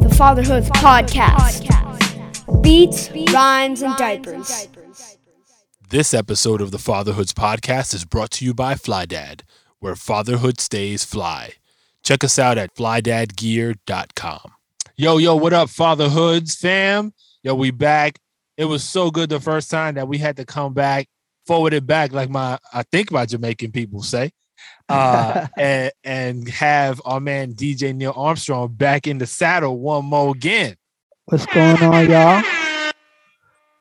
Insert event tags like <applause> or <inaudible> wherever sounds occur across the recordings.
The Fatherhood Podcast. Beats, rhymes, and diapers. This episode of the Fatherhoods podcast is brought to you by FlyDad, where fatherhood stays fly. Check us out at flydadgear.com. Yo, yo, what up, Fatherhoods fam? Yo, we back. It was so good the first time that we had to come back, forward it back, like my I think my Jamaican people say. Uh <laughs> and and have our man DJ Neil Armstrong back in the saddle one more again. What's going on, y'all?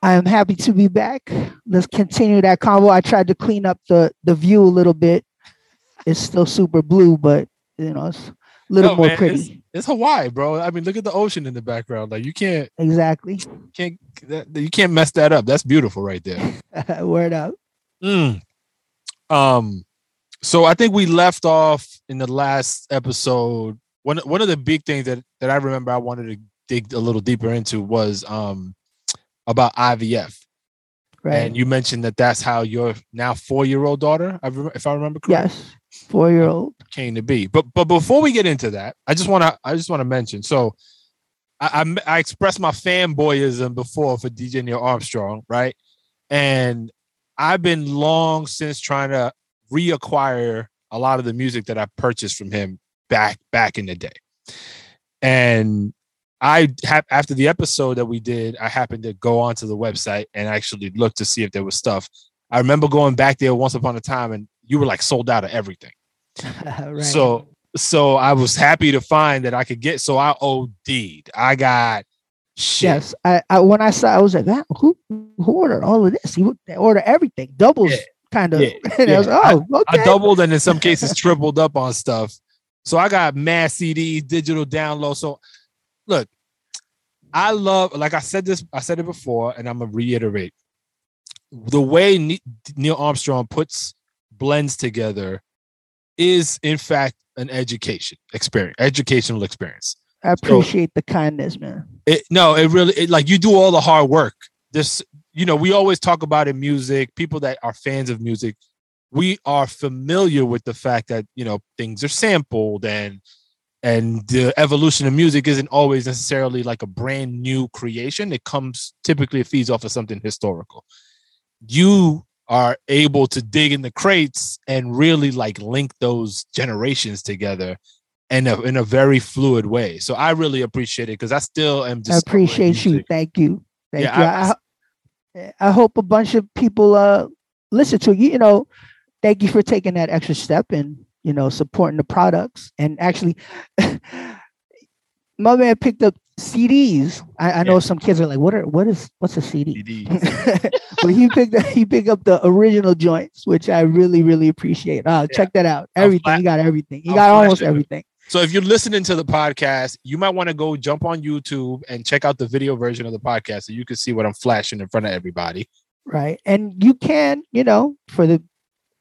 I am happy to be back. Let's continue that convo. I tried to clean up the the view a little bit. It's still super blue, but you know, it's a little No, more man, pretty. It's, it's Hawaii, bro. I mean, look at the ocean in the background. Like you can't Exactly. can't that, you can't mess that up. That's beautiful right there. <laughs> Word up. Mm. Um, so I think we left off in the last episode. One one of the big things that that I remember I wanted to dig a little deeper into was um about IVF, Right. and you mentioned that that's how your now four year old daughter, if I remember correctly, yes. Four year old. came to be. But but before we get into that, I just want to I just want to mention. So I, I I expressed my fanboyism before for DJ Neil Armstrong, right? And I've been long since trying to reacquire a lot of the music that I purchased from him back back in the day. And I have after the episode that we did, I happened to go onto the website and actually look to see if there was stuff. I remember going back there once upon a time and you were like sold out of everything. <laughs> right. So so I was happy to find that I could get so I OD'd. I got shit. yes. I, I when I saw I was like, "Man, who who ordered all of this? He would order everything. Doubles Yeah. Kind of. Yeah. <laughs> and I was, Yeah. oh, okay. I doubled and in some cases <laughs> tripled up on stuff. So I got mass CDs, digital download. So look, I love, like I said this, I said it before, and I'm gonna reiterate the way Neil Armstrong puts blends together is in fact an education experience, educational experience. I appreciate the kindness, man. It, no, it really it, like you do all the hard work. This, you know, we always talk about in music, people that are fans of music, we are familiar with the fact that, you know, things are sampled and and the evolution of music isn't always necessarily like a brand new creation. It comes typically it feeds off of something historical. You are able to dig in the crates and really like link those generations together in a in a very fluid way. So I really appreciate it because I still am I just appreciate you. Thank you. Thank Yeah, you. I- I, hope a bunch of people uh listen to you. You know, thank you for taking that extra step and you know supporting the products and actually. <laughs> My man picked up CDs. I, I know some kids are like, "What are what is what's a CD?" <laughs> But he picked up, he picked up the original joints, which I really really appreciate. Uh, check that out. Everything he got everything. He I'll got almost everything. So if you're listening to the podcast, you might want to go jump on YouTube and check out the video version of the podcast so you can see what I'm flashing in front of everybody. right? And you can, you know, for the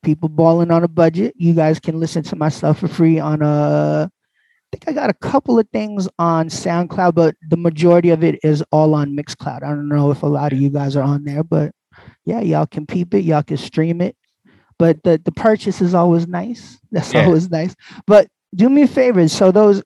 people balling on a budget, you guys can listen to my stuff for free on uh I think I got a couple of things on SoundCloud, but the majority of it is all on Mixcloud. I don't know if a lot of you guys are on there, but yeah, y'all can peep it, y'all can stream it. But the the purchase is always nice. That's Yeah. always nice. But do me a favor. So those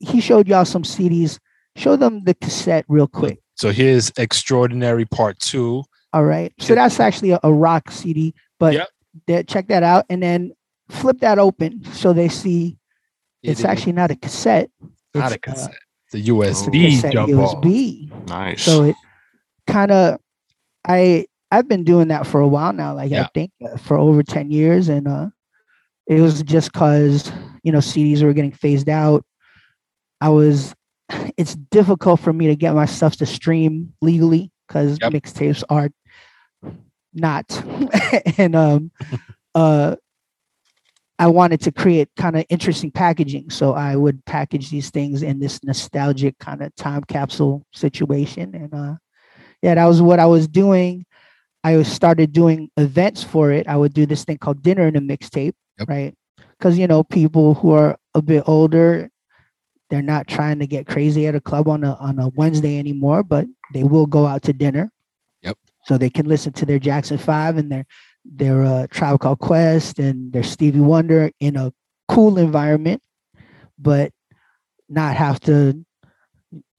he showed y'all some CDs. Show them the cassette real quick. So here's Extraordinary Part Two. All right. So that's actually a, a rock CD, but Yep. that- check that out and then flip that open so they see it's It is actually not a cassette. not it's, a uh, cassette. the USB cassette jump off. USB. Nice. So it kind of I I've been doing that for a while now. Like Yeah. I think uh, for over 10 years and uh it was just cuz you know CDs were getting phased out. I was <sighs> it's difficult for me to get my stuff to stream legally cuz Yep. mixtapes are not <laughs> and um <laughs> uh I wanted to create kind of interesting packaging. So I would package these things in this nostalgic kind of time capsule situation. And uh, yeah, that was what I was doing. I started doing events for it. I would do this thing called dinner in a mixtape, Yep. right? Because you know, people who are a bit older, they're not trying to get crazy at a club on a on a Wednesday anymore, but they will go out to dinner. Yep. So they can listen to their Jackson Five and their their uh, Tribe Called Quest and their Stevie Wonder in a cool environment, but not have to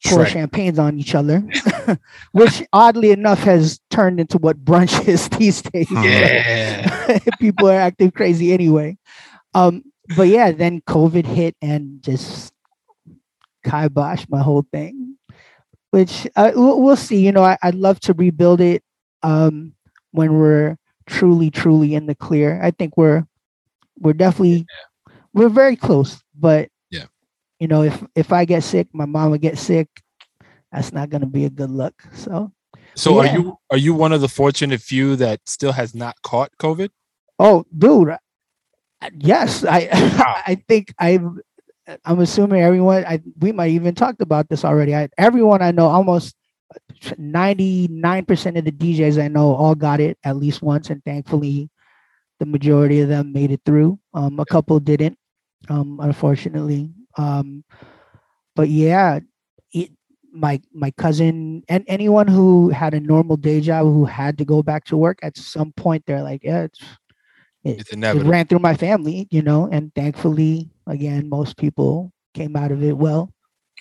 pour Shrek. champagnes on each other, <laughs> which oddly enough has turned into what brunch <laughs> is these days. Yeah. <laughs> People are acting crazy anyway. Um, but yeah, then COVID hit and just kibosh my whole thing, which uh, we'll, we'll see. You know, I, I'd love to rebuild it um, when we're truly, truly in the clear. I think we're we're definitely we're very close, but Yeah. You know, if if I get sick, my mom would get sick. That's not going to be a good look. So, So Yeah. are you are you one of the fortunate few that still has not caught COVID? oh, dude, yes, I Wow. <laughs> I think I I'm assuming everyone. I we might even talked about this already. I, everyone I know, almost 99 percent of the DJs I know, all got it at least once, and thankfully, the majority of them made it through. Um, a couple didn't, um, unfortunately. Um, but yeah, it, my my cousin and anyone who had a normal day job who had to go back to work at some point, they're like, yeah, it's It's it ran through my family, you know, and thankfully, again, most people came out of it well.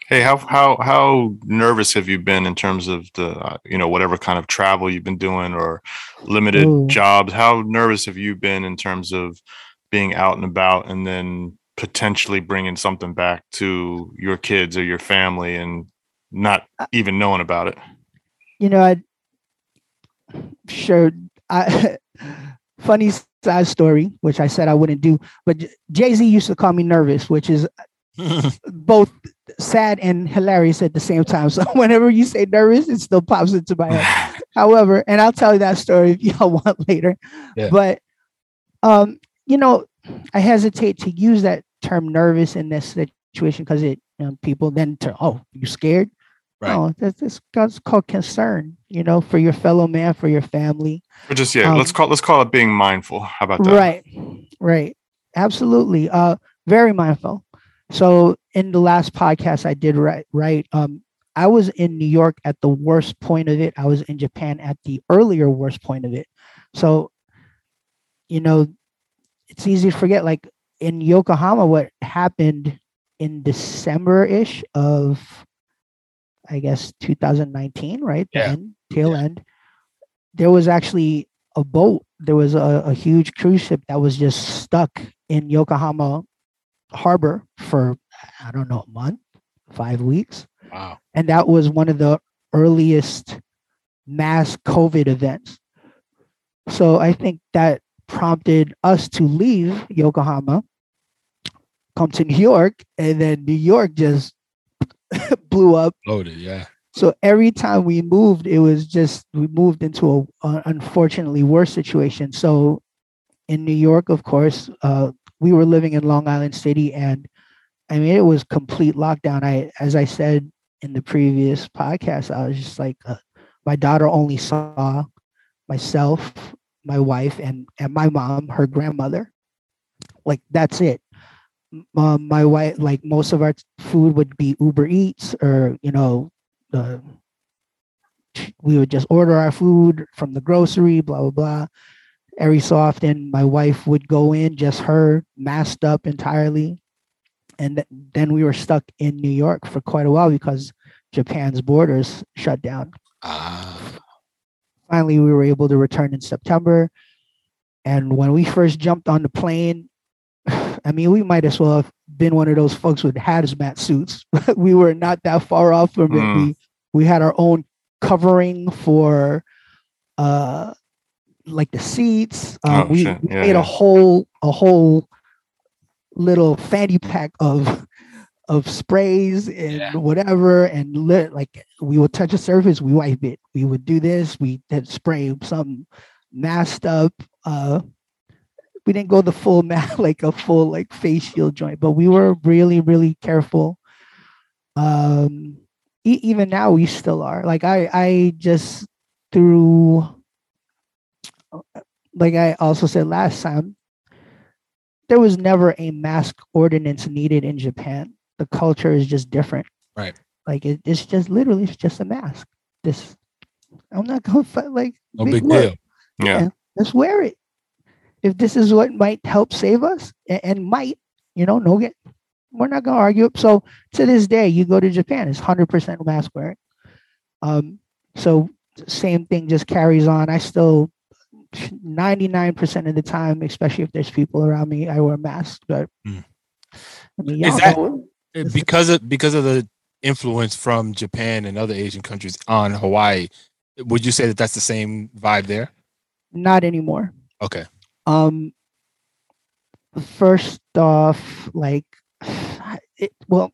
Hey, how how how nervous have you been in terms of the uh, you know whatever kind of travel you've been doing or limited Ooh. jobs? How nervous have you been in terms of being out and about and then potentially bringing something back to your kids or your family and not even knowing about it? You know, I sure I <laughs> funny side story, which I said I wouldn't do, but Jay Z used to call me nervous, which is <laughs> both sad and hilarious at the same time. <laughs> So whenever you say nervous, it still pops into my head. However, and I'll tell you that story if y'all want later. Yeah. But um, you know, I hesitate to use that term nervous in this situation because it you know, people then turn, oh, you scared? Right. No, that's, that's that's called concern, you know, for your fellow man, for your family. Or just yeah, let's Um, call let's call it being mindful. How about that? Right. Right. Absolutely. Uh very mindful. So in the last podcast I did right right um I was in New York at the worst point of it. I was in Japan at the earlier worst point of it. So you know it's easy to forget like in Yokohama what happened in December-ish of I guess 2019, right? The Yeah. end, tail Yeah. end. There was actually a boat. There was a, a huge cruise ship that was just stuck in Yokohama harbor for I don't know a month, five weeks, wow. and that was one of the earliest mass COVID events. So I think that prompted us to leave Yokohama, come to New York, and then New York just <laughs> blew up Loaded. Yeah. so every time we moved, it was just we moved into a, a unfortunately worse situation. So in New York, of course, uh, we were living in Long Island City, and I mean it was complete lockdown. I, as I said in the previous podcast, I was just like, uh, my daughter only saw myself, my wife, and and my mom, her grandmother. Like that's it. Um, my wife, like most of our food would be Uber Eats or you know the we would just order our food from the grocery, blah blah blah. Every so often, my wife would go in, just her, masked up entirely, and th- then we were stuck in New York for quite a while because Japan's borders shut down. Ah. Finally, we were able to return in September, and when we first jumped on the plane, I mean, we might as well have been one of those folks with hazmat suits. <laughs> we were not that far off from it. Mm. We we had our own covering for uh like the seats. Uh, Oh, we, shit. we Yeah, made yeah. a whole a whole little fanny pack of of sprays and Yeah. whatever and lit like we would touch a surface we wipe it we would do this we did spray some masked up uh we didn't go the full mat <laughs> like a full like face shield joint, but we were really really careful. Um, e- even now we still are. Like I I just through like I also said last time, there was never a mask ordinance needed in Japan. The culture is just different. Right. Like it, it's just literally it's just a mask. This I'm not gonna fight like No big whoop. deal. Yeah. Let's wear it. If this is what might help save us, and, and might, you know, no get, we're not gonna argue. So to this day, you go to Japan, it's hundred percent mask wearing. Um, so same thing just carries on. I still, ninety nine percent of the time, especially if there's people around me, I wear a mask. But Mm. I mean, Is that- know- because of because of the influence from Japan and other Asian countries on Hawaii, would you say that that's the same vibe there? not anymore. Okay. Um, first off, like, <sighs> it, well,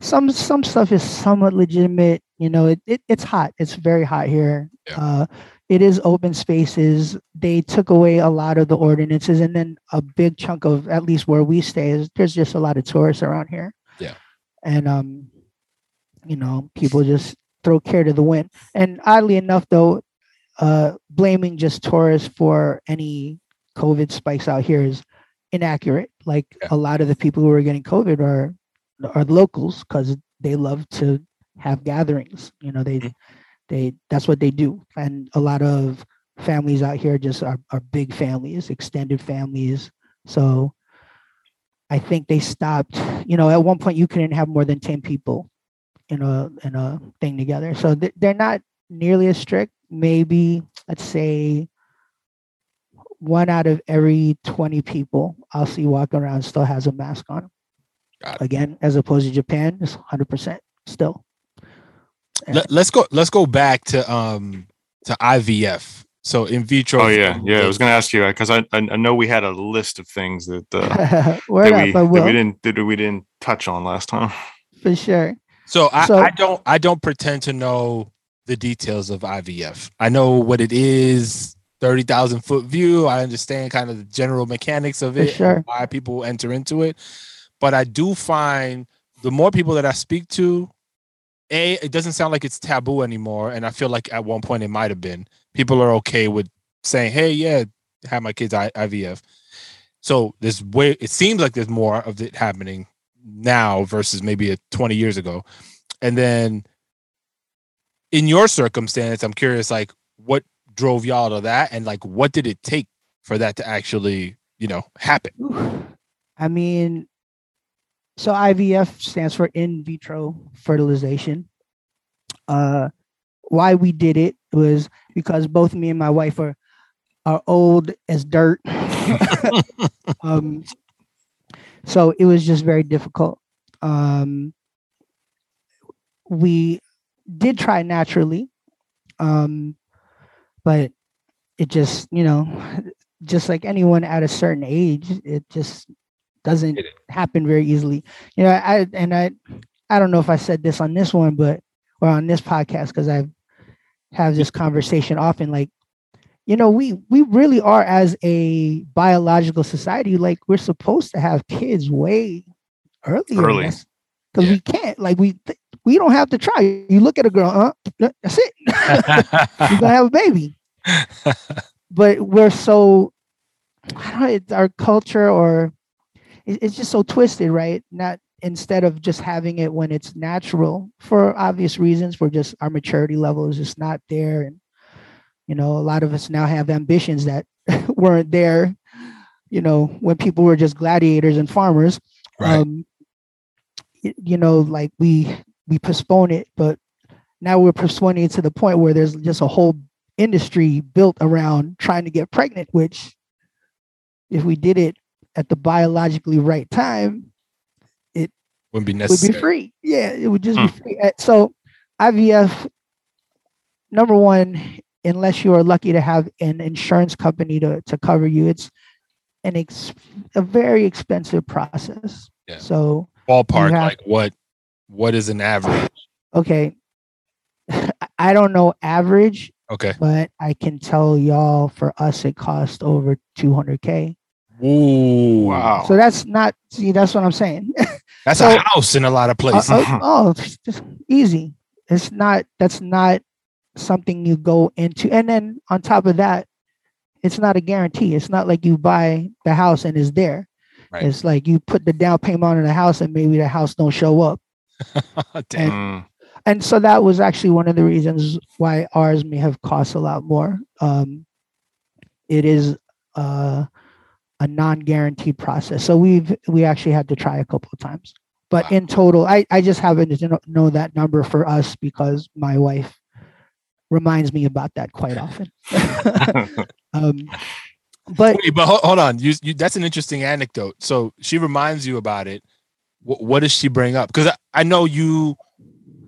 some some stuff is somewhat legitimate. You know, it, it it's hot. It's very hot here. Yeah. Uh, it is open spaces. They took away a lot of the ordinances, and then a big chunk of at least where we stay is there's just a lot of tourists around here. Yeah. and um, you know, people just throw care to the wind. And oddly enough, though, uh, blaming just tourists for any COVID spikes out here is inaccurate. Like Yeah. a lot of the people who are getting COVID are are locals because they love to have gatherings. You know, they Mhm. they that's what they do. And a lot of families out here just are, are big families, extended families. So I think they stopped, you know, at one point you couldn't have more than 10 people in a in a thing together. So th- they're not nearly as strict. Maybe let's say one out of every 20 people I'll see walking around still has a mask on. Again, as opposed to Japan, it's 100% still. Let, let's go. Let's go back to um to IVF. So in vitro. Oh yeah, yeah. I was gonna ask you because I, I I know we had a list of things that uh, <laughs> that, up, we, that we didn't that we didn't touch on last time. for sure. So I, So- I don't I don't pretend to know the details of IVF. I know what it is, thirty thousand foot view. I understand kind of the general mechanics of it, sure. why people enter into it. But I do find the more people that I speak to, a it doesn't sound like it's taboo anymore, and I feel like at one point it might have been. People are okay with saying, "Hey, yeah, have my kids I- IVF." So there's way it seems like there's more of it happening now versus maybe a 20 years ago. And then in your circumstance, I'm curious like drove y'all to that and like what did it take for that to actually, you know, happen? I mean, so IVF stands for in vitro fertilization. Uh, why we did it was because both me and my wife are are old as dirt. <laughs> um, so it was just very difficult. Um, we did try naturally, um, but it just you know, just like anyone at a certain age, it just doesn't happen very easily. You know, I and I I don't know if I said this on this one, but or on this podcast because I have this conversation often. Like, you know, we we really are as a biological society, like we're supposed to have kids way earlier. Early. because Yeah. we can't. Like we th- we don't have to try. You look at a girl, huh? that's it. <laughs> You're gonna have a baby. <laughs> but we're so I don't know, it's our culture or it's just so twisted, right? Not instead of just having it when it's natural for obvious reasons, for just our maturity level is just not there. And you know, a lot of us now have ambitions that <laughs> weren't there, you know, when people were just gladiators and farmers. Right. Um you know, like we we postpone it, but now we're postponing it to the point where there's just a whole industry built around trying to get pregnant, which if we did it at the biologically right time, it Wouldn't be necessary. would be free. Yeah, it would just Hmm. be free. Uh, So IVF, number one, unless you are lucky to have an insurance company to, to cover you, it's an ex- a very expensive process. Yeah. So Ballpark, have- like what what is an average? okay, <laughs> I don't know average, Okay. but I can tell y'all for us it cost over 200k Ooh, Wow. So that's not see. That's what I'm saying. <laughs> That's So- a house in a lot of Uh, places. uh, <laughs> oh, it's just easy. It's not. That's not something you go into. And then on top of that, it's not a guarantee. It's not like you buy the house and it's there. Right. It's like you put the down payment on the house and maybe the house don't show up. <laughs> Damn. Mm, And so that was actually one of the reasons why ours may have cost a lot more. Um, it is uh, a non-guaranteed process, so we've we actually had to try a couple of times. But Wow. in total, I I just happen to know, know that number for us because my wife reminds me about that quite often. <laughs> um, but Wait, but hold, hold on. You, you, that's an interesting anecdote. So she reminds you about it. What, what does she bring up? Because I, I know you.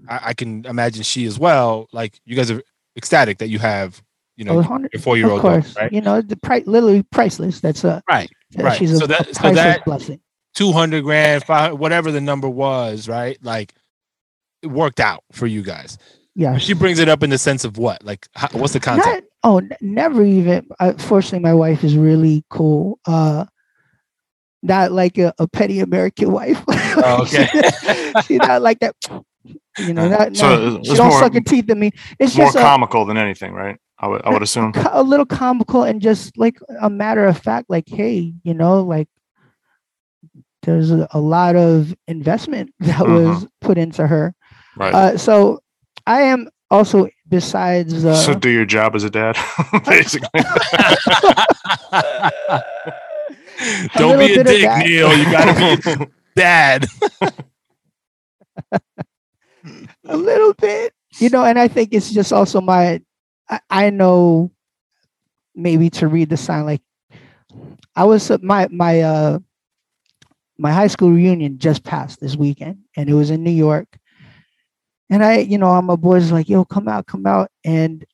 I, I can imagine she as well. Like you guys are ecstatic that you have, you know, a your four year of old course, daughter, right? you know the price literally priceless. That's a Right, right. She's So a that- so priceless that- blessing. Two hundred grand, five, whatever the number was, right? Like it worked out for you guys. Yeah, She brings it up in the sense of what? Like, how, what's the context? Not, oh, n- never even. Uh, fortunately, my wife is really cool. Uh, not like a, a petty American wife. <laughs> Oh, okay. She's not like that. You know, not, So she don't more- suck her teeth at me. It's more just a, comical than anything, right? I would I would assume. <laughs> a little comical and just like a matter of fact. Like, hey, you know, like there's a, a lot of investment <laughs> that was put into her. Right. Uh, so I am also besides. Uh, so do your job as a dad, basically. Don't be a dick. Neil. You gotta be a <laughs> dad. a little bit you know and i think it's just also my i, I know maybe to read the sign like i was uh, my my uh my high school reunion just passed this weekend and it was in new york and i you know all my boys like yo come out come out and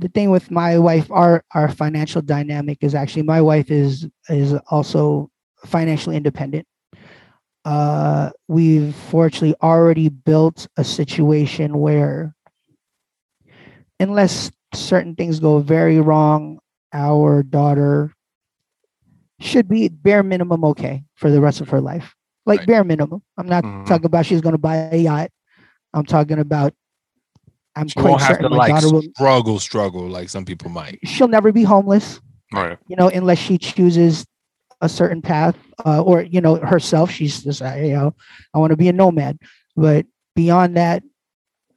the thing with my wife our our financial dynamic is actually my wife is is also financially independent uh, we've fortunately already built a situation where, unless certain things go very wrong, our daughter should be bare minimum okay for the rest of her life. Like Right. bare minimum. I'm not Mhm. talking about she's going to buy a yacht. I'm talking about. I'm She quite won't have to like will. struggle, struggle like some people might. She'll never be homeless right. you know, unless she chooses a certain path, uh, or you know, herself, she's just, you know, I want to be a nomad. But beyond that,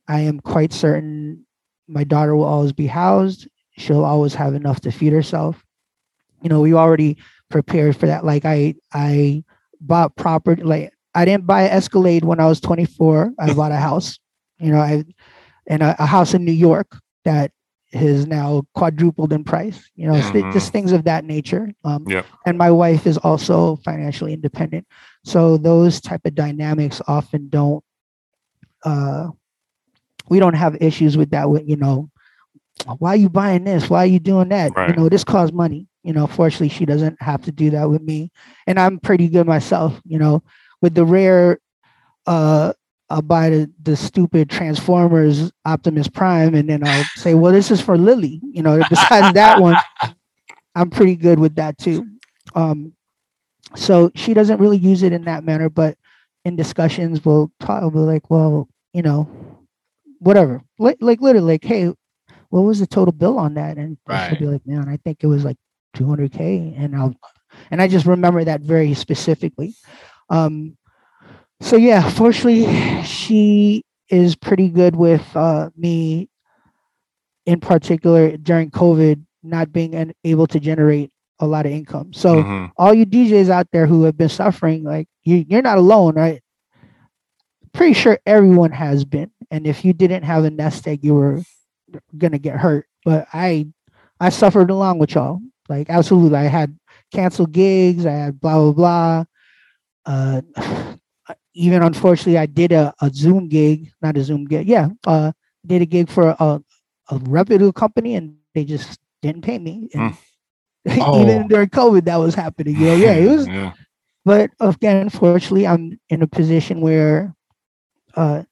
I am quite certain my daughter will always be housed. She'll always have enough to feed herself. You know, we already prepared for that. Like I, I bought property. Like I didn't buy an Escalade when I was 24. I bought a house. You know, I and a, a house in New York that has now quadrupled in price. You know, th- just things of that nature. Um, Yep. And my wife is also financially independent, so those type of dynamics often don't. Uh, we don't have issues with that. With you know, why are you buying this? Why are you doing that? Right. You know, this costs money. You know, fortunately, she doesn't have to do that with me, and I'm pretty good myself. You know, with the rare uh I'll buy the, the stupid Transformers Optimus Prime and then I'll say, well, this is for Lily. You know, <laughs> besides that one, I'm pretty good with that too. Um, so she doesn't really use it in that manner, but in discussions, we'll talk, we'll be like, well, you know, whatever. Like, like literally, like, hey, what was the total bill on that? And Right. she'll be like, man, I think it was like 200K. And I'll, and I just remember that very specifically. Um, so yeah, fortunately, she is pretty good with uh, me, in particular during COVID, not being an, able to generate a lot of income. So Mhm. all you DJs out there who have been suffering, like you, you're not alone, right? Pretty sure everyone has been, and if you didn't have a nest egg, you were gonna get hurt. But I, I suffered along with y'all. Like absolutely, I had canceled gigs. I had blah blah blah. Uh, even unfortunately, I did a, a Zoom gig, not a Zoom gig. Yeah, uh, did a gig for a, a reputable company, and they just didn't pay me. And <laughs> Oh. even during COVID, that was happening. Know, yeah, it <laughs> was. Yeah. But again, unfortunately, I'm in a position where uh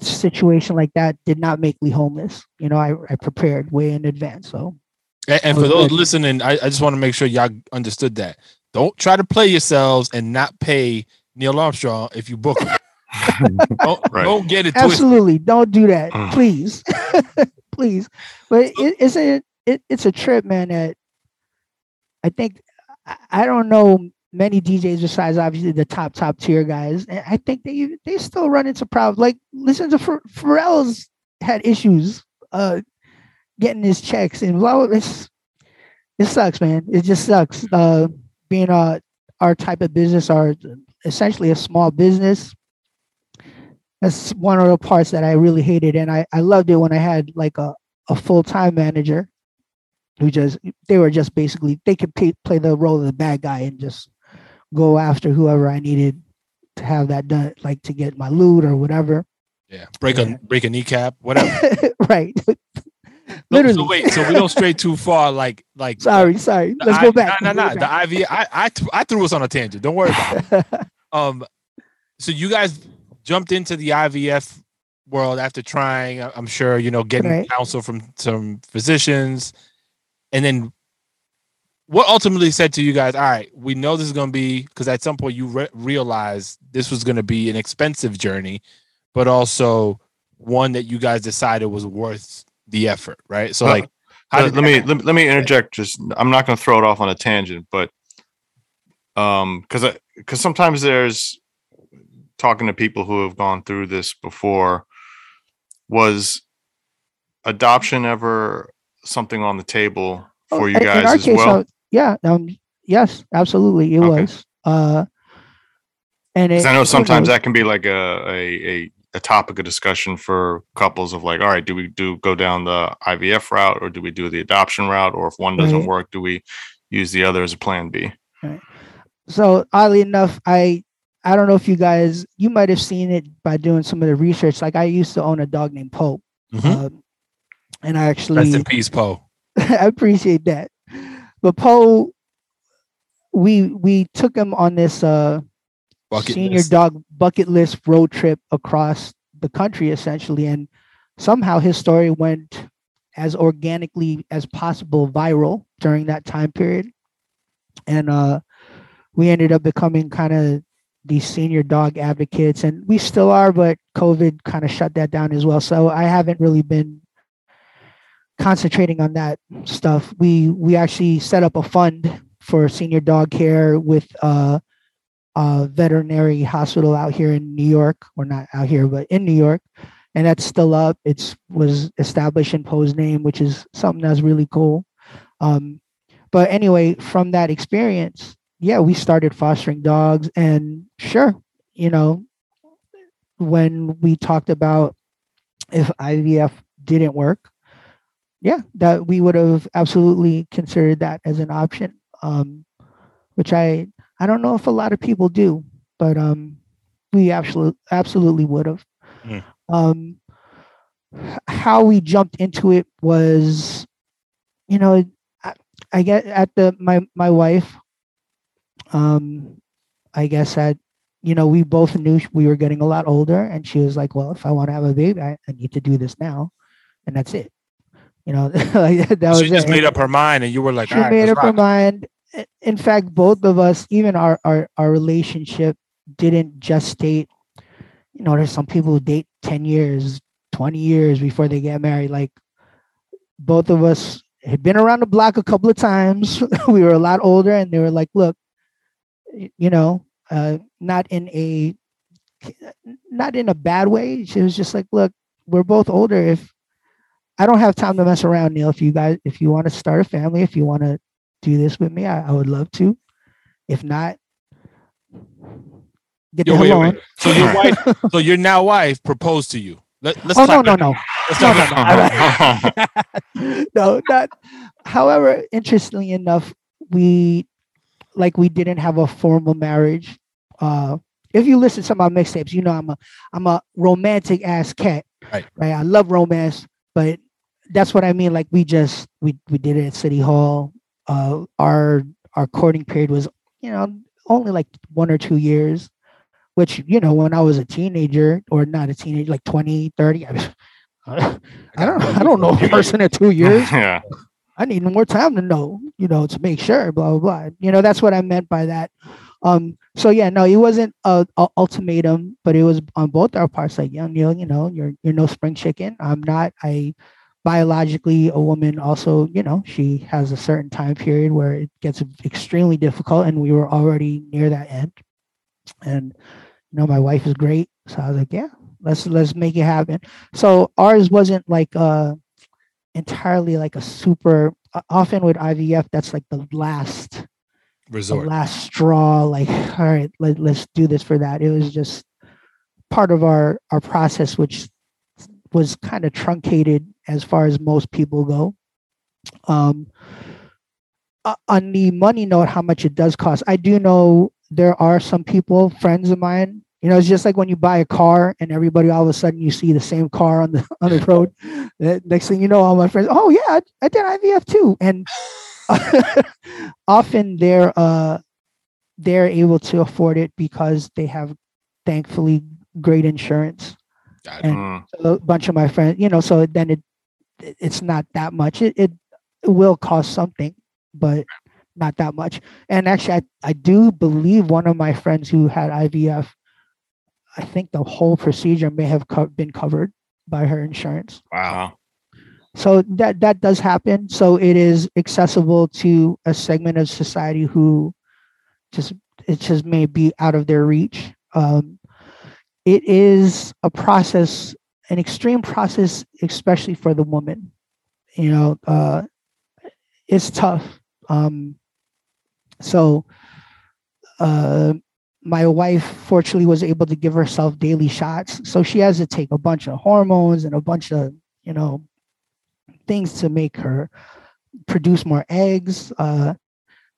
situation like that did not make me homeless. You know, I, I prepared way in advance. So And, and for those good. listening, I, I just want to make sure y'all understood that. Don't try to play yourselves and not pay Neil Armstrong if you book him. <laughs> don't, Right. don't get it twisted. Absolutely, don't do that, Mm. please, <laughs> please. But it, it's a it, it's a trip, man. That I think I, I don't know many DJs besides obviously the top top tier guys, and I think they they still run into problems. Like listen to Ph- Pharrell's had issues uh getting his checks and blah. blah, It's it sucks, man. It just sucks. Uh, being uh our type of business, our essentially a small business that's one of the parts that I really hated, and I I loved it when I had like a a full time manager who just they were just basically they could pay, play the role of the bad guy and just go after whoever I needed to have that done, like to get my loot or whatever. Yeah, break Yeah. a break a kneecap, whatever. <laughs> right. So, Literally. so wait, so we don't stray too far. Like like sorry, sorry. the Let's I- go back. No, no, no. The IV, <laughs> I I I threw us on a tangent. Don't worry about it. <laughs> Um, so you guys jumped into the IVF world after trying. I'm sure you know getting Right. counsel from some physicians, and then what ultimately said to you guys, all right, we know this is going to be because at some point you re- realized this was going to be an expensive journey, but also one that you guys decided was worth the effort, right? So Uh, like, how let, let me let, let me interject. Just I'm not going to throw it off on a tangent, but um, because I because sometimes there's talking to people who have gone through this before. Was adoption ever something on the table Oh, for you in- in guys our as case, well? uh, yeah. Um. Yes, absolutely. It Okay. was. Uh. And it, 'Cause I know who sometimes knows? that can be like a, a a a topic of discussion for couples of like, all right, do we do go down the IVF route or do we do the adoption route, or if one doesn't Right. work, do we use the other as a plan B? so oddly enough, I I don't know if you guys you might have seen it by doing some of the research. Like I used to own a dog named Pope, Mhm. um, and I actually rest in peace, Poe. <laughs> I appreciate that. But Poe, we we took him on this uh Bucket senior list. dog bucket list road trip across the country essentially. And somehow his story went as organically as possible viral during that time period. And uh we ended up becoming kind of these senior dog advocates. And we still are but covid kind of shut that down as well. So i haven't really been concentrating on that stuff. We we actually set up a fund for senior dog care with uh uh, veterinary hospital out here in New York, or not out here, but in New York, and that's still up. It's was established in Poe's name, which is something that's really cool. Um, but anyway, from that experience, yeah, we started fostering dogs, and sure, you know, when we talked about if IVF didn't work, yeah, that we would have absolutely considered that as an option. Um, which I I don't know if a lot of people do, but um, we absolutely absolutely would have. Mm. Um, how we jumped into it was, you know, I, I get at the my my wife. Um, I guess at you know we both knew we were getting a lot older, and she was like, "Well, if I want to have a baby, I, I need to do this now," and that's it. You know, <laughs> that was she just it. made up her mind, and you were like, She right, made up her mind. In fact, both of us, even our, our our relationship, didn't just date, You know, there's some people who date ten years, twenty years before they get married. Like both of us had been around the block a couple of times. <laughs> we were a lot older, and they were like, "Look, you know, uh, not in a not in a bad way." She was just like, "Look, we're both older. If I don't have time to mess around, Neil. If you guys, if you want to start a family, if you want to do this with me, I, I would love to. If not, get Yo, the wait, hell wait. on. So your wife, <laughs> so your now wife proposed to you. Let, let's Oh no, no, no, Let's no, no, no. <laughs> no, not. However, interestingly enough, we like we didn't have a formal marriage. Uh, if you listen to my mixtapes, you know I'm a I'm a romantic ass cat. Right. Right. I love romance, but that's what I mean. Like we just we we did it at City Hall. Uh, our our courting period was you know only like one or two years, which you know when I was a teenager or not a teenager like 20, 30, I, <laughs> I don't I don't know a person in two years. <laughs> yeah. I need more time to know, you know, to make sure, blah blah blah. You know, that's what I meant by that. Um, so yeah, no, it wasn't a, a ultimatum, but it was on both our parts. Like, young Neil, you know, you're you're no spring chicken. I'm not. I biologically, a woman also, you know, she has a certain time period where it gets extremely difficult, and we were already near that end. And you know, my wife is great, so I was like, yeah, let's let's make it happen. So ours wasn't like uh entirely like a super. Often with IVF, that's like the last resort. the last straw like all right let, let's do this for that it was just part of our our process which was kind of truncated as far as most people go. Um uh, on the money note how much it does cost i do know there are some people friends of mine you know it's just like when you buy a car and everybody all of a sudden you see the same car on the <laughs> on the <laughs> road. The next thing you know all my friends oh yeah i, I did ivf too. And <laughs> often they're uh they're able to afford it because they have thankfully great insurance Got and Mm. a bunch of my friends you know so then it it's not that much. It, it will cost something but not that much. And actually I, I do believe one of my friends who had ivf i think the whole procedure may have co- been covered by her insurance. Wow. so that that does happen. So it is accessible to a segment of society who just it just may be out of their reach. Um, it is a process an extreme process especially for the woman you know uh, it's tough um, so uh, my wife fortunately was able to give herself daily shots so she has to take a bunch of hormones and a bunch of you know things to make her produce more eggs. Uh,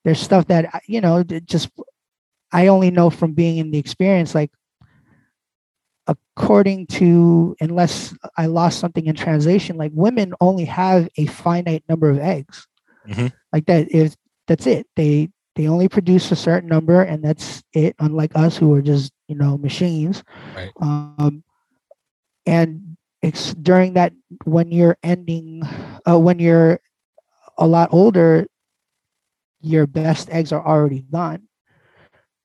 there's stuff that you know just I only know from being in the experience. Like according to unless I lost something in translation, like women only have a finite number of eggs. Mhm. Like that is that's it. They they only produce a certain number and that's it. Unlike us who are just you know machines. Right. Um, and it's during that when you're ending uh, when you're a lot older your best eggs are already gone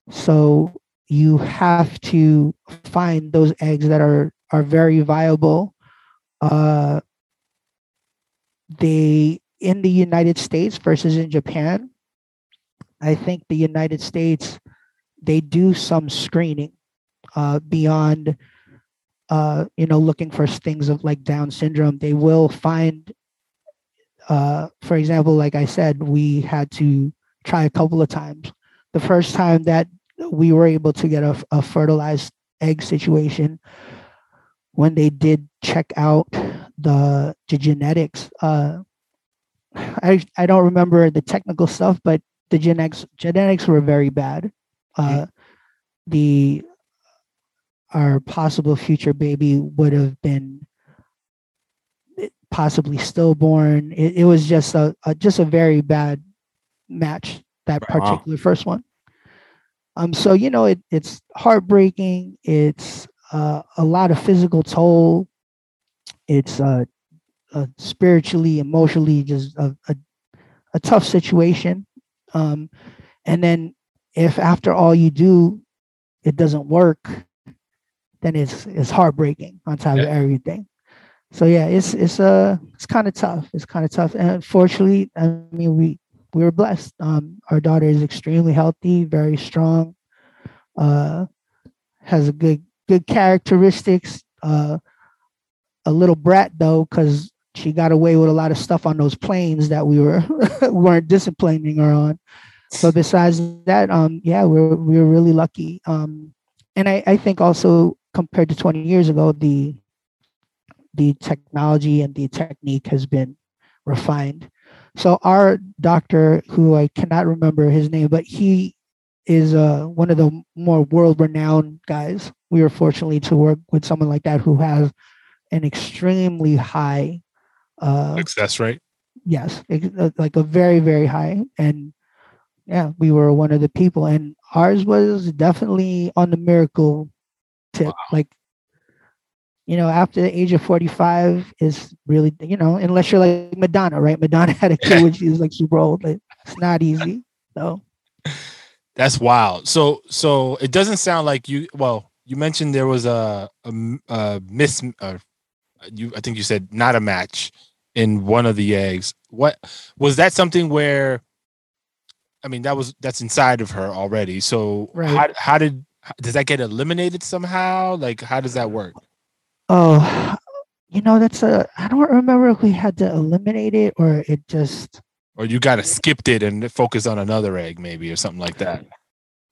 so you have to find those eggs that are are very viable uh they in the united states versus in japan i think the united states they do some screening uh beyond uh, you know, looking for things of like Down syndrome, they will find, uh, for example, like I said, we had to try a couple of times. The first time that we were able to get a, a fertilized egg situation, when they did check out the, the genetics, uh, I, I don't remember the technical stuff, but the genetics genetics were very bad. Uh, the our possible future baby would have been possibly stillborn. It, it was just a, a just a very bad match that Wow. particular first one. Um, so you know it it's heartbreaking. It's uh, a lot of physical toll. It's uh, uh spiritually, emotionally, just a, a a tough situation. Um, and then if after all you do, it doesn't work, then it's it's heartbreaking on top of everything. So yeah, it's it's uh it's kind of tough. It's kind of tough. And unfortunately, I mean we we were blessed. Um, our daughter is extremely healthy, very strong, uh, has a good good characteristics. Uh, a little brat though, because she got away with a lot of stuff on those planes that we were <laughs> weren't disciplining her on. So besides that, um, yeah, we're we're really lucky. Um, and I, I think also compared to 20 years ago, the the technology and the technique has been refined. So our doctor, who I cannot remember his name, but he is uh, one of the more world-renowned guys. We were fortunately to work with someone like that who has an extremely high, uh, Success rate. yes, ex- uh, like a very very high, and yeah, we were one of the people, and ours was definitely on the miracle tip. Like you know, after the age of 45 is really, you know, unless you're like Madonna, right? Madonna had a kid when she was like super old. Like, it's not easy. So That's wild. So so it doesn't sound like you. Well, you mentioned there was a a, a miss. Uh, you I think you said not a match in one of the eggs. What was that something where? I mean, that was that's inside of her already. So Right. how how did does that get eliminated somehow? Like how does that work? Oh, you know, that's a. I don't remember if we had to eliminate it or it just. Or you got to skipped it and focus on another egg, maybe, or something like that.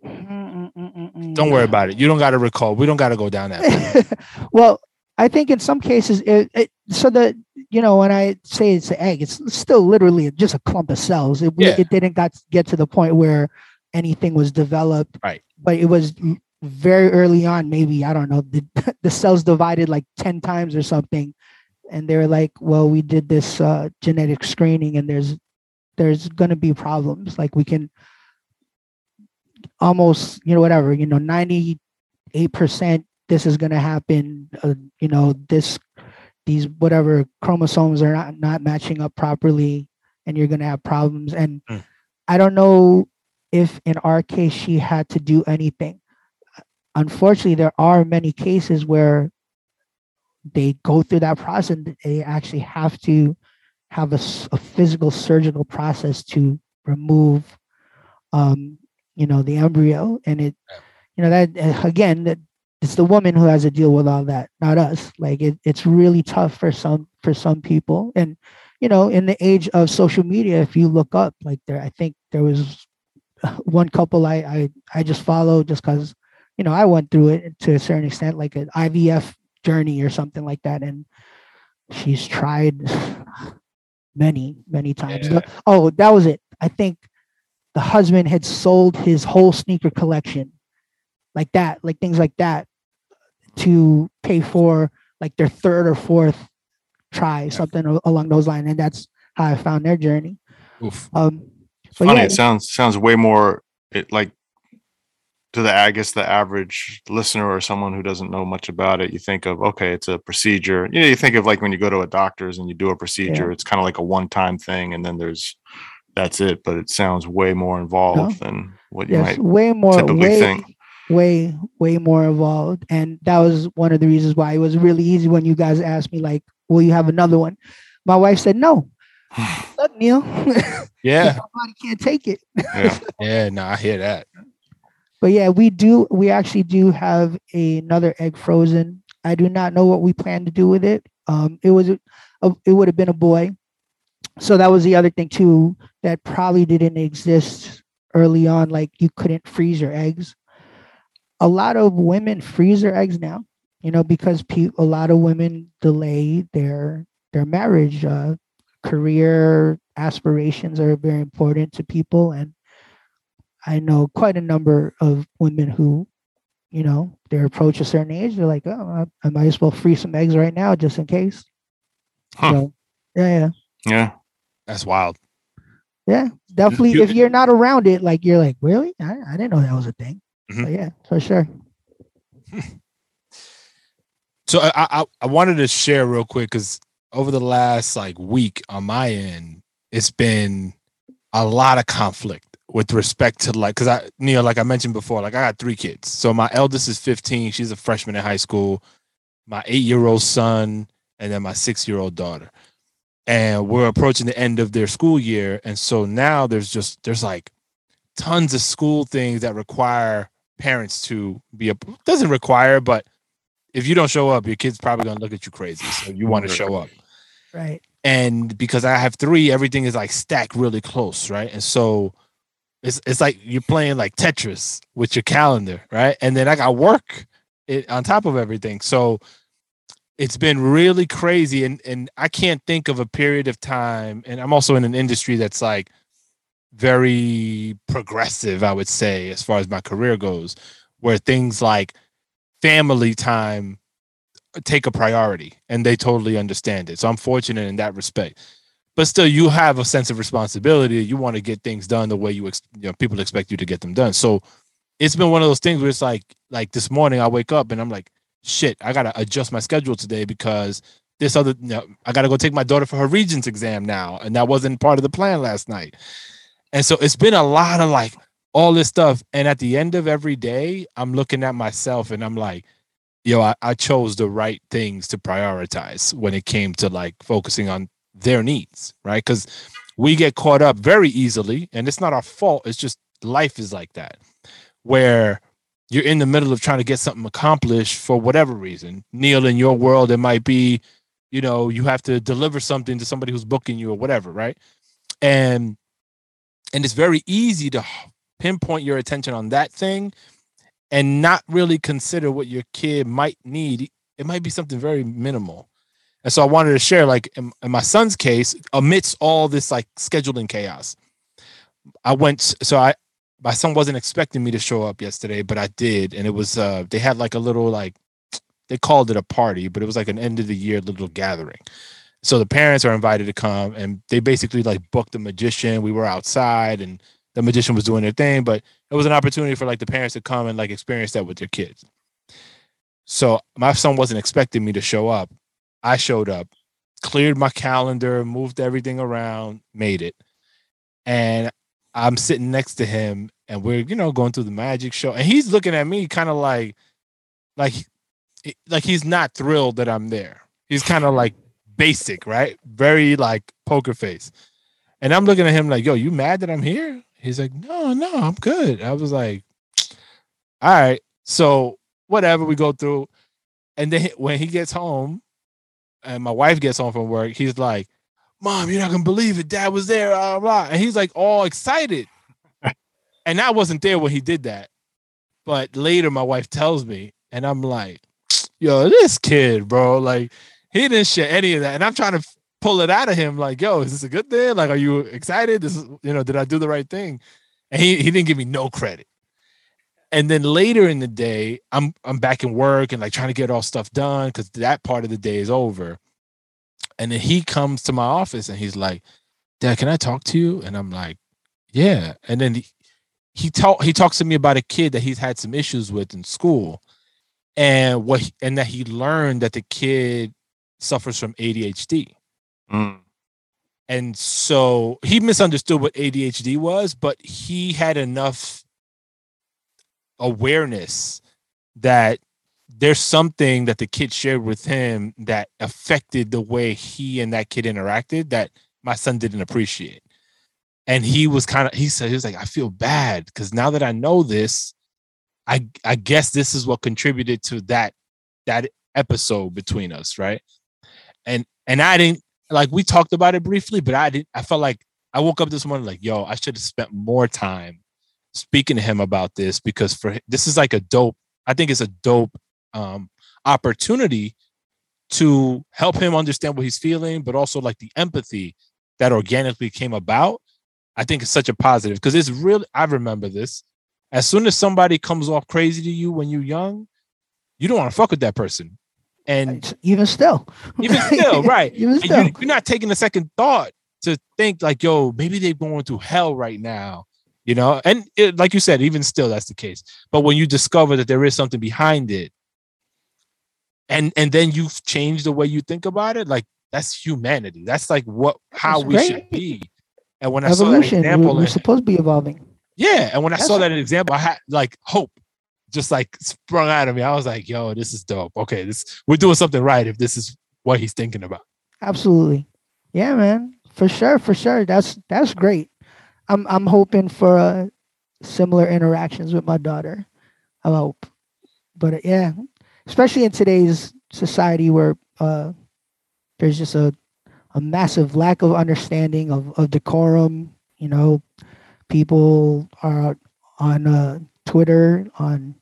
Don't worry about it. You don't got to recall. We don't got to go down that. <laughs> well, I think in some cases, it, it, so that you know, when I say it's an egg, it's still literally just a clump of cells. It, Yeah. it didn't got get to the point where anything was developed. Right. But it was very early on. Maybe I don't know. The <laughs> the cells divided like ten times or something, and they were like, "Well, we did this uh, genetic screening, and there's there's going to be problems. Like we can almost, you know, whatever, you know, ninety eight percent this is going to happen uh, you know this these whatever chromosomes are not not matching up properly and you're going to have problems and Mm. i don't know if in our case she had to do anything unfortunately there are many cases where they go through that process and they actually have to have a physical surgical process to remove um you know the embryo. And it you know that uh, again that it's the woman who has to deal with all that not us. Like it, it's really tough for some for some people. And you know in the age of social media if you look up like there i think there was one couple i i, I just followed just because you know i went through it to a certain extent like an ivf journey or something like that and she's tried <sighs> many many times Yeah. oh that was it i think the husband had sold his whole sneaker collection like that like things like that to pay for like their third or fourth try something along those lines and that's how i found their journey Oof. um funny. yeah. It sounds sounds way more it like to the I guess the average listener or someone who doesn't know much about it. You think of okay, it's a procedure. You know, you think of like when you go to a doctor's and you do a procedure. It's kind of like a one time thing, and then there's that's it. But it sounds way more involved than what you yes might way more typically way think. way way more involved and that was one of the reasons why it was really easy when you guys asked me like will you have another one my wife said no <sighs> look neil <laughs> Yeah. my body can't take it Yeah. <laughs> Yeah. No, I hear that. But yeah we do we actually do have another egg frozen. I do not know what we plan to do with it. Um it was a, a- it would have been a boy. So that was the other thing too that probably didn't exist early on like you couldn't freeze your eggs. A lot of women freeze their eggs now you know because pe- a lot of women delay their their marriage. Uh career aspirations are very important to people and I know quite a number of women who, you know, they're approach a certain age. They're like, oh, I, I might as well freeze some eggs right now just in case. Huh. So, yeah, yeah, Yeah. That's wild. yeah. Definitely. you- if you're not around it, like you're like, really? I, I didn't know that was a thing. Mhm. But yeah, for sure. <laughs> So I I, I wanted to share real quick because over the last like week on my end, it's been a lot of conflict with respect to like because I Neil, like I mentioned before, like I got three kids. So my eldest is 15, she's a freshman in high school, my eight-year-old son, and then my six-year-old daughter. And we're approaching the end of their school year. And so now there's just there's like tons of school things that require parents to be a doesn't require, but if you don't show up, your kid's probably gonna look at you crazy. So you want to show up. Right. And because I have three, everything is like stacked really close, right? And so it's it's like you're playing like Tetris with your calendar, right? And then I got work it, on top of everything. So it's been really crazy and and I can't think of a period of time and I'm also in an industry that's like very progressive, I would say, as far as my career goes, where things like family time take a priority and they totally understand it. So I'm fortunate in that respect. But still, you have a sense of responsibility. You want to get things done the way you, ex- you know, people expect you to get them done. So it's been one of those things where it's like, like this morning I wake up and I'm like, shit, I gotta adjust my schedule today because this other you know, I gotta go take my daughter for her regents exam now. And that wasn't part of the plan last night. And so it's been a lot of like all this stuff. And at the end of every day, I'm looking at myself and I'm like, yo, I, I chose the right things to prioritize when it came to like focusing on their needs, right? Because we get caught up very easily, and it's not our fault. It's just life is like that, where you're in the middle of trying to get something accomplished for whatever reason. Neil, in your world, it might be, you know, you have to deliver something to somebody who's booking you or whatever, right? And and it's very easy to pinpoint your attention on that thing and not really consider what your kid might need. It might be something very minimal. And so I wanted to share, like in, in my son's case, amidst all this like scheduling chaos, I went. So I, my son wasn't expecting me to show up yesterday, but I did, and it was uh they had like a little like they called it a party, but it was like an end of the year little gathering. So the parents are invited to come, and they basically like booked a magician. We were outside, and the magician was doing their thing, but it was an opportunity for like the parents to come and like experience that with their kids. So my son wasn't expecting me to show up. I showed up, cleared my calendar, moved everything around, made it. And I'm sitting next to him and we're, you know, going through the magic show. And he's looking at me kind of like, like, eh, like he's not thrilled that I'm there. He's kind of like basic, right? Very like poker face. And I'm looking at him like, yo, you mad that I'm here? He's like, no, no, I'm good. I was like, all right. So whatever we go through. And then when he gets home, and my wife gets home from work, he's like, Mom, you're not gonna believe it. Dad was there, blah, blah. and he's like all excited. <laughs> and I wasn't there when he did that. But later my wife tells me, and I'm like, yo, this kid, bro, like he didn't share any of that. And I'm trying to pull it out of him, like, yo, is this a good thing? Like, are you excited? This is, you know, did I do the right thing? And he, he didn't give me no credit. And then later in the day, I'm I'm back in work and like trying to get all stuff done because that part of the day is over. And then he comes to my office and he's like, Dad, can I talk to you? And I'm like, Yeah. And then he he talk he talks to me about a kid that he's had some issues with in school. And what he, and that he learned that the kid suffers from ADHD. Mm. And so he misunderstood what ADHD was, but he had enough awareness that there's something that the kid shared with him that affected the way he and that kid interacted that my son didn't appreciate. And he was kind of he said he was like, I feel bad because now that I know this, I I guess this is what contributed to that that episode between us, right? And and I didn't like we talked about it briefly, but I didn't I felt like I woke up this morning like, yo, I should have spent more time speaking to him about this because for this is like a dope i think it's a dope um opportunity to help him understand what he's feeling but also like the empathy that organically came about i think it's such a positive because it's really i remember this. As soon as somebody comes off crazy to you when you're young you don't want to fuck with that person. And even still. Even still <laughs> right. Even still. You, you're not taking a second thought to think like yo maybe they're going through hell right now you know and it, like you said even still that's the case but when you discover that there is something behind it and and then you've changed the way you think about it like that's humanity that's like what how That's we great. should be and when i saw that example we're supposed to be evolving. yeah and when i saw That's- that example i had like hope just like sprung out of me i was like yo this is dope okay this we're doing something right if this is what he's thinking about Absolutely. Yeah, man. For sure, for sure. That's that's great. I'm I'm hoping for uh, similar interactions with my daughter. I hope. But uh, yeah, especially in today's society where uh, there's just a a massive lack of understanding of, of decorum. You know, people are on uh, Twitter on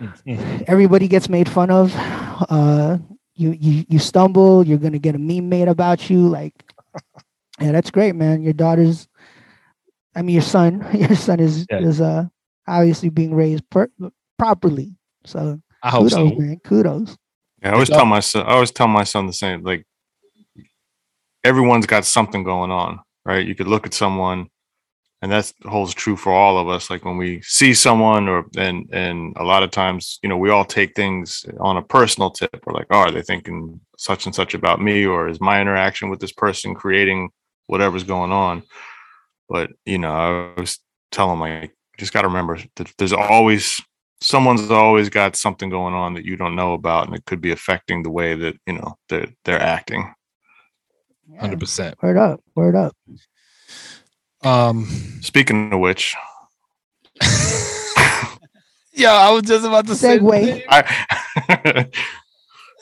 <laughs> everybody gets made fun of. Uh, you you you stumble, you're gonna get a meme made about you. Like, <laughs> yeah, that's great, man. Your daughter's, I mean, your son, <laughs> your son is Yeah. is uh obviously being raised per- properly. So i hope kudos, so man. Kudos. Yeah, I always It's tell my son. I always tell my son the same. Like, everyone's got something going on, right? You could look at someone and that holds true for all of us like when we see someone or and and a lot of times you know we all take things on a personal tip we're like oh are they thinking such and such about me or is my interaction with this person creating whatever's going on but you know i was telling like just got to remember that there's always someone's always got something going on that you don't know about and it could be affecting the way that you know they're, they're acting Yeah. Hundred percent. Word up. Word up. Um, speaking of which <laughs> yeah, I was just about to. Segue. I <laughs>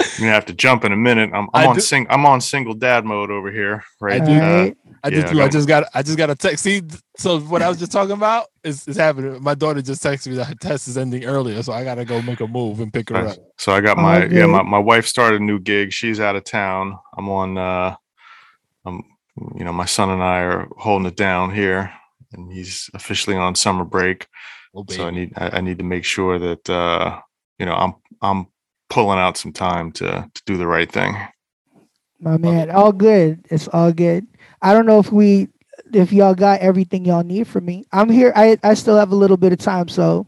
I'm gonna have to jump in a minute. I'm, I I'm on do- sing. I'm on single dad mode over here, right? I do. Uh, Alright. I Yeah, just I do. I got- just got. I just got a text. See, so what I was just talking about is, is happening. My daughter just texted me that her test is ending earlier, so I gotta go make a move and pick her right. up. So I got Oh, my yeah. My, my wife started a new gig. She's out of town. I'm on. uh I'm you know my son and I are holding it down here, and he's officially on summer break. Oh, So I need I, I need to make sure that uh you know I'm I'm pulling out some time to to do the right thing. My man, all good. It's all good. I don't know if we, if y'all got everything y'all need from me. I'm here. I I still have a little bit of time, so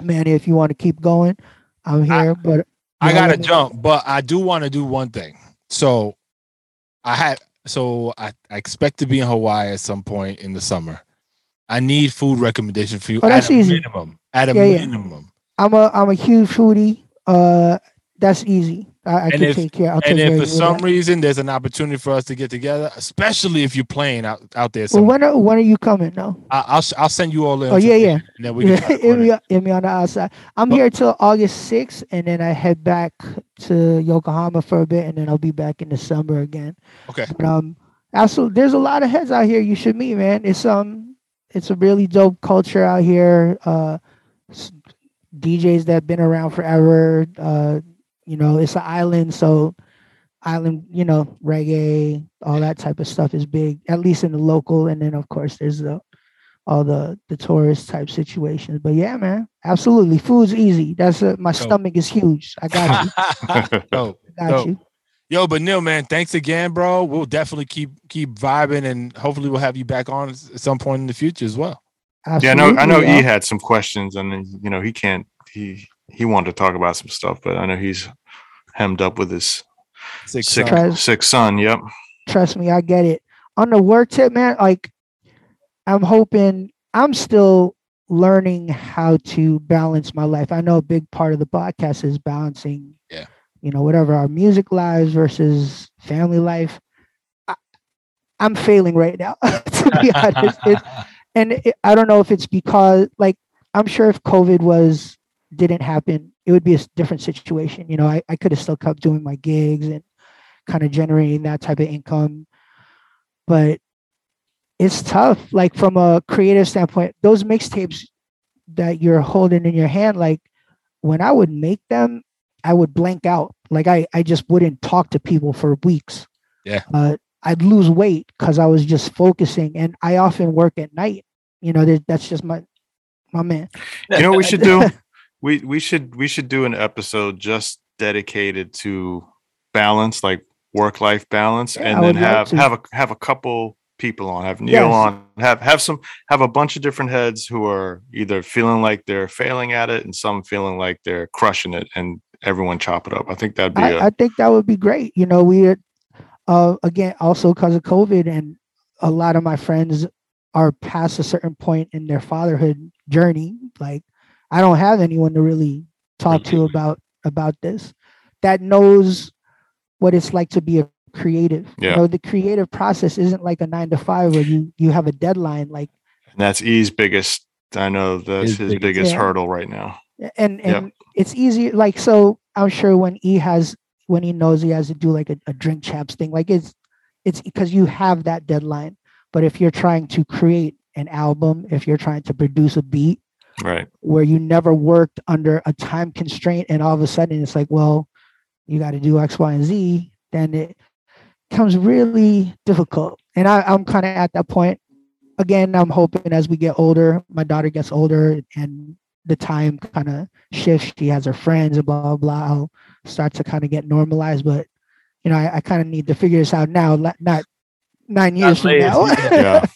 man, if you want to keep going, I'm I- here. but I gotta jump, but I do want to do one thing. So I had so I, I expect to be in Hawaii at some point in the summer. I need food recommendation for you Oh, at a easy. minimum. At a Yeah, yeah. minimum. I'm a I'm a huge foodie. Uh, that's easy. I, I can if- take care. I'll And if for some that. reason there's an opportunity for us to get together, especially if you're playing out, out there well, when are when are you coming? No. I, I'll I'll send you all in. Oh yeah, yeah. and then we can <laughs> hit, me, it. up- hit me on the outside. I'm But- here till August 6th, and then I head back to Yokohama for a bit, and then I'll be back in December again. Okay. But, um, also, there's a lot of heads out here you should meet, man. It's um, it's a really dope culture out here. Uh, DJs that have been around forever. Uh, you know, it's an island, so island, you know, reggae, all that type of stuff is big, at least in the local. And then of course there's the all the the tourist type situations. But yeah, man, absolutely. Food's easy. That's a, my Dope. stomach is huge. I got you. <laughs> Dope. Got Dope. you. Yo, but Neil, man, thanks again, bro. We'll definitely keep keep vibing, and hopefully we'll have you back on at some point in the future as well. Yeah, I know. I know. Absolutely, E had some questions, and then, you know he can't. He he wanted to talk about some stuff, but I know he's hemmed up with his Six, sick son. Sick son. Yep. Trust me, I get it. On the work tip, man, like I'm hoping I'm still learning how to balance my life. I know a big part of the podcast is balancing, Yeah. you know, whatever our music lives versus family life. I, I'm failing right now, <laughs> to be honest. It, <laughs> and it, I don't know if it's because, like, I'm sure if COVID was didn't happen, it would be a different situation. You know, I, I could have still kept doing my gigs and kind of generating that type of income. But it's tough. Like from a creative standpoint, those mixtapes that you're holding in your hand, like when I would make them, I would blank out. Like I, I just wouldn't talk to people for weeks. Yeah. Uh, I'd lose weight because I was just focusing, and I often work at night. You know, that's just my my man. You know what we should do? <laughs> We we should we should do an episode just dedicated to balance, like work life balance, Yeah, and I then have to. have a have a couple people on, have Neil Yes. on, have have some have a bunch of different heads who are either feeling like they're failing at it and some feeling like they're crushing it, and everyone chop it up. I think that'd be a I, I think that would be great. You know, we are, uh, again, also because of COVID, and a lot of my friends are past a certain point in their fatherhood journey. Like, I don't have anyone to really talk to about about this that knows what it's like to be a creative. Yeah. You know, the creative process isn't like a nine to five where you you have a deadline. Like, and that's E's biggest. I know that's His his, biggest- biggest Yeah. hurdle right now. and Yep. and it's easy like so i'm sure when he has when he knows he has to do like a, a drink champs thing like it's it's because you have that deadline but if you're trying to create an album if you're trying to produce a beat Right. where you never worked under a time constraint and all of a sudden it's like well you got to do x y and z then it becomes really difficult. And I, i'm kind of at that point. Again i'm hoping as we get older my daughter gets older and the time kind of shifts. She has her friends and blah blah blah. I'll start to kind of get normalized but you know i, I kind of need to figure this out now not nine years from now. yeah. <laughs>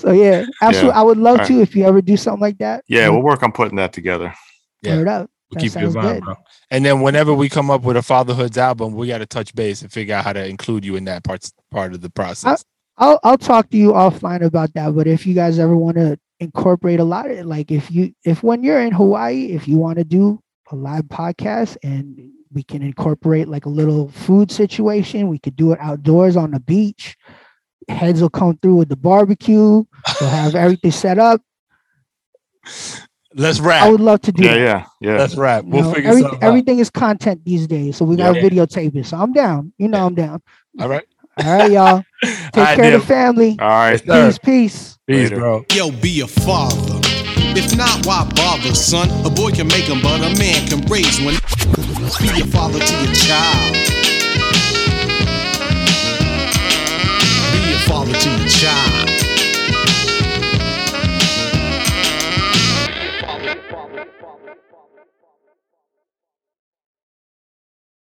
So yeah, absolutely. I would love All right. to if you ever do something like that. Yeah, we'll work on putting that together. Yeah. Word up. We'll That keep you in mind, good. bro. And then whenever we come up with a fatherhoods album, we got to touch base and figure out how to include you in that part part of the process. I'll I'll talk to you offline about that. But if you guys ever want to incorporate a lot of it, like if you if when you're in Hawaii, if you want to do a live podcast and we can incorporate like a little food situation, we could do it outdoors on the beach. Heads will come through with the barbecue. We'll have everything set up. Let's wrap. I would love to do Yeah, that. yeah, yeah. Let's wrap. We'll know, figure every- something out. everything is content these days, so we got to Yeah. videotape it. So I'm down. You know, I'm down. All right. All right, y'all. <laughs> Take All right, care of the family. All right. Sir. Peace, peace. Peace, Later. bro. Yo, be a father. If not, why bother, son? A boy can make make 'em, but a man can raise one. Be a father to your child. Your child.